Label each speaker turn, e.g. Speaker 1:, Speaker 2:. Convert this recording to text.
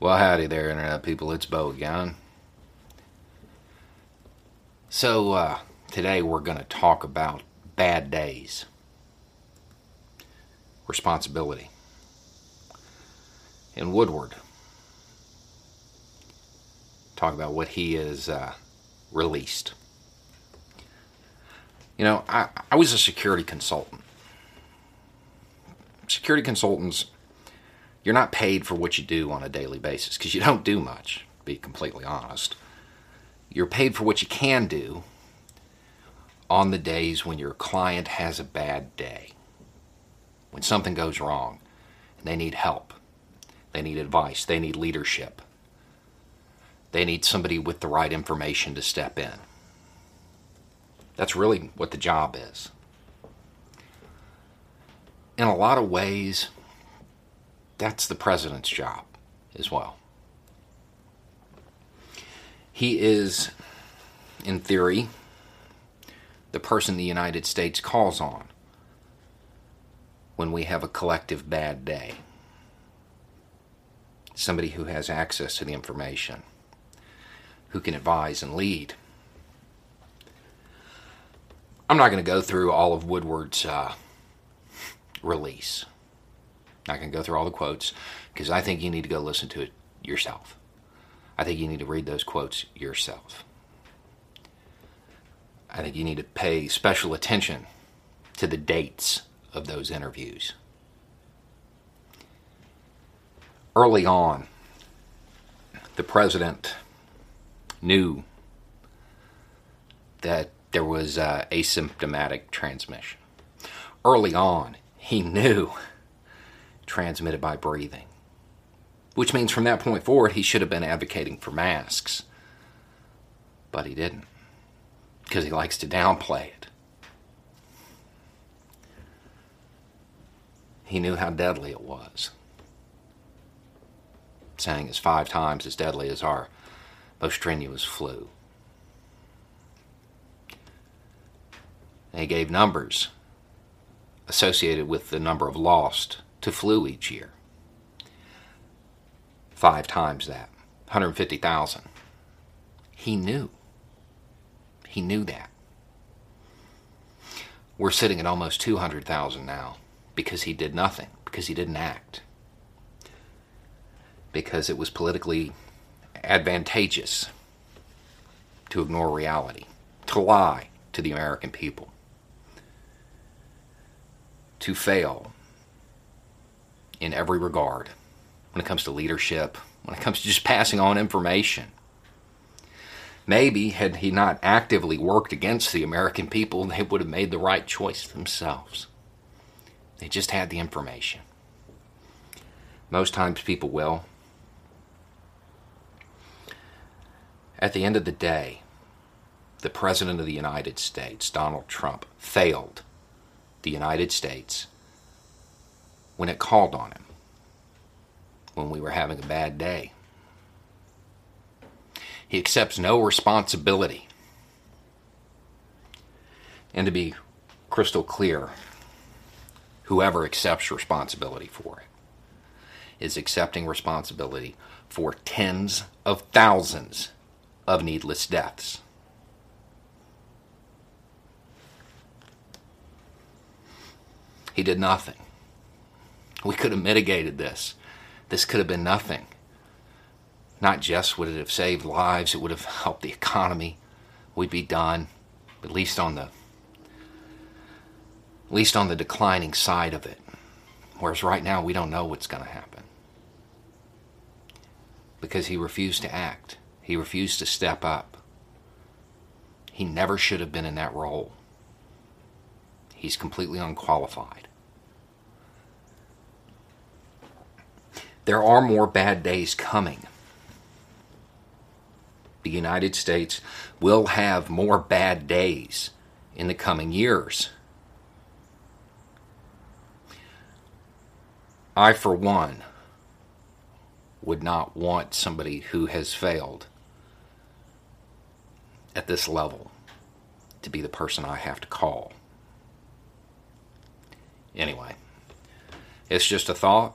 Speaker 1: Well, howdy there, Internet people. It's Beau again. So, uh, today we're going to talk about bad days, responsibility. and Woodward, talk about what he has uh, released. You know, I, I was a security consultant. Security consultants you're not paid for what you do on a daily basis because you don't do much, be completely honest. You're paid for what you can do on the days when your client has a bad day. When something goes wrong and they need help, they need advice, they need leadership, they need somebody with the right information to step in. That's really what the job is. In a lot of ways, that's the president's job as well. He is, in theory, the person the United States calls on when we have a collective bad day. Somebody who has access to the information, who can advise and lead. I'm not going to go through all of Woodward's uh, release. Not going to go through all the quotes because I think you need to go listen to it yourself. I think you need to read those quotes yourself. I think you need to pay special attention to the dates of those interviews. Early on, the president knew that there was uh, asymptomatic transmission. Early on, he knew transmitted by breathing. Which means from that point forward, he should have been advocating for masks. But he didn't, because he likes to downplay it. He knew how deadly it was. Saying it's five times as deadly as our most strenuous flu. And he gave numbers associated with the number of lost to flu each year. Five times that, 150,000. He knew. He knew that. We're sitting at almost 200,000 now because he did nothing, because he didn't act, because it was politically advantageous to ignore reality, to lie to the American people, to fail in every regard when it comes to leadership, when it comes to just passing on information. Maybe, had he not actively worked against the American people, they would have made the right choice themselves. They just had the information. Most times people will. At the end of the day, the President of the United States, Donald Trump, failed the United States when it called on him, when we were having a bad day. He accepts no responsibility. And to be crystal clear, whoever accepts responsibility for it is accepting responsibility for tens of thousands of needless deaths. He did nothing. We could have mitigated this. This could have been nothing. Not just would it have saved lives, it would have helped the economy. We'd be done, at least on the at least on the declining side of it. Whereas right now we don't know what's going to happen. Because he refused to act. He refused to step up. He never should have been in that role. He's completely unqualified. There are more bad days coming. The United States will have more bad days in the coming years. I, for one, would not want somebody who has failed at this level to be the person I have to call. Anyway, it's just a thought.